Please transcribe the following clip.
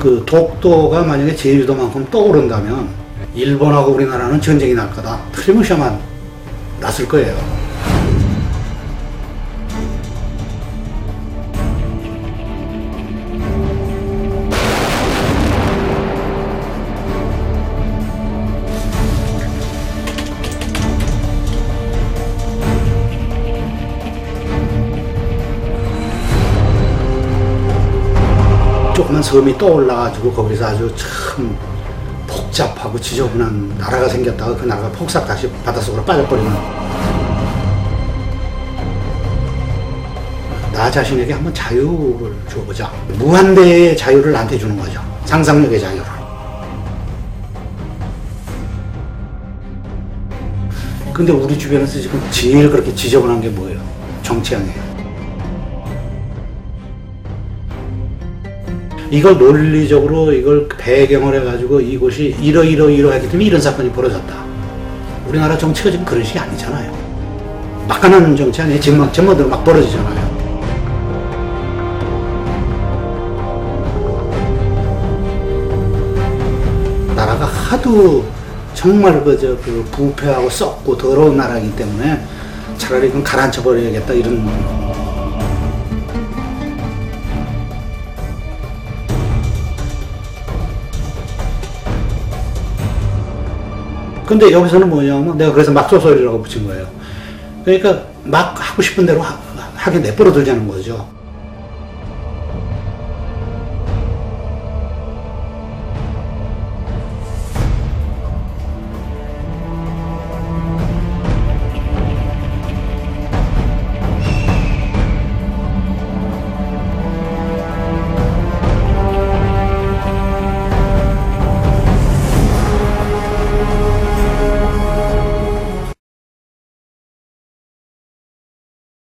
그 독도가 만약에 제주도만큼 떠오른다면 일본하고 우리나라는 전쟁이 날 거다. 틀림없이 아마 났을 거예요. 조그만 섬이 떠올라가지고 거기서 아주 참 복잡하고 지저분한 나라가 생겼다가 그 나라가 폭삭 다시 바닷속으로 빠져버리는. 나 자신에게 한번 자유를 줘보자. 무한대의 자유를 나한테 주는 거죠. 상상력의 자유를. 근데 우리 주변에서 지금 제일 그렇게 지저분한 게 뭐예요? 정치형이에요 이걸 논리적으로 이걸 배경을 해가지고 이곳이 이러이러 이러하기 때문에 이런 사건이 벌어졌다. 우리나라 정치가 지금 그런 식이 아니잖아요. 막간하는 정치 아니에요. 지금 막 전모대로 막 벌어지잖아요. 나라가 하도 정말 그저 그 부패하고 썩고 더러운 나라이기 때문에 차라리 그럼 가라앉혀 버려야겠다 이런 근데 여기서는 뭐냐면 내가 그래서 막소설이라고 붙인 거예요. 그러니까 막 하고 싶은 대로 하, 하게 내버려 두자는 거죠.